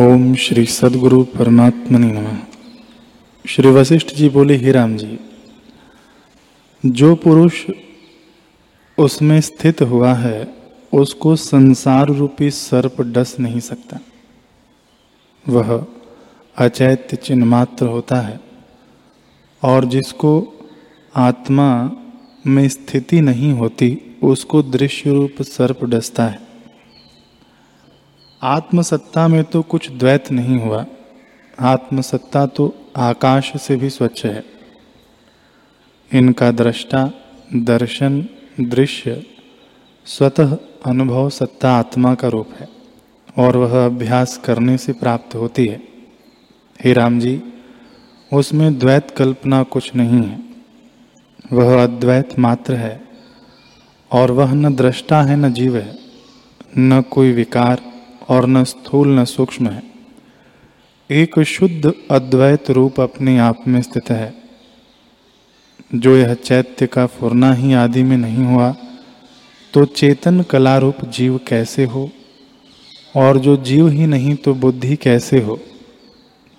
ओम श्री सदगुरु परमात्मनि नमः। श्री वशिष्ठ जी बोले, ही राम जी, जो पुरुष उसमें स्थित हुआ है, उसको संसार रूपी सर्प डस नहीं सकता। वह अचैत्य चिन्ह मात्र होता है, और जिसको आत्मा में स्थिति नहीं होती, उसको दृश्य रूप सर्प डसता है। आत्मसत्ता में तो कुछ द्वैत नहीं हुआ। आत्मसत्ता तो आकाश से भी स्वच्छ है। इनका दृष्टा, दर्शन, दृश्य, स्वतः अनुभव सत्ता आत्मा का रूप है, और वह अभ्यास करने से प्राप्त होती है। हे राम जी उसमें द्वैत कल्पना कुछ नहीं है। वह अद्वैत मात्र है, और वह न दृष्टा है, न जीव है, न कोई विकार और न स्थूल न सूक्ष्म है। एक शुद्ध अद्वैत रूप अपने आप में स्थित है। जो यह चैत्य का फुरना ही आदि में नहीं हुआ तो चेतन कला रूप जीव कैसे हो? और जो जीव ही नहीं तो बुद्धि कैसे हो?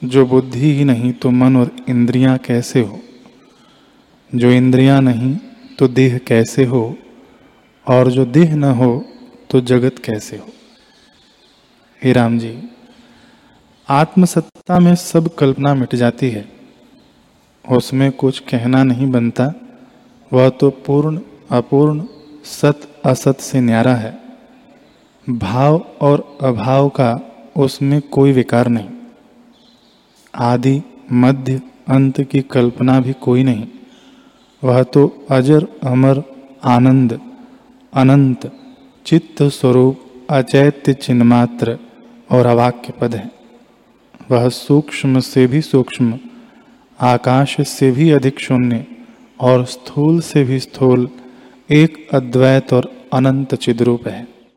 जो बुद्धि ही नहीं तो मन और इंद्रियाँ कैसे हो? जो इंद्रियाँ नहीं तो देह कैसे हो? और जो देह न हो तो जगत कैसे हो? हे राम जी, आत्मसत्ता में सब कल्पना मिट जाती है। उसमें कुछ कहना नहीं बनता। वह तो पूर्ण, अपूर्ण, सत, असत से न्यारा है। भाव और अभाव का उसमें कोई विकार नहीं। आदि, मध्य, अंत की कल्पना भी कोई नहीं। वह तो अजर, अमर, आनंद, अनंत, चित्त, स्वरूप, अचैत्य, चिन्मात्र और अवाक्य पद है। वह सूक्ष्म से भी सूक्ष्म, आकाश से भी अधिक शून्य और स्थूल से भी स्थूल एक अद्वैत और अनंत चिद्रूप है।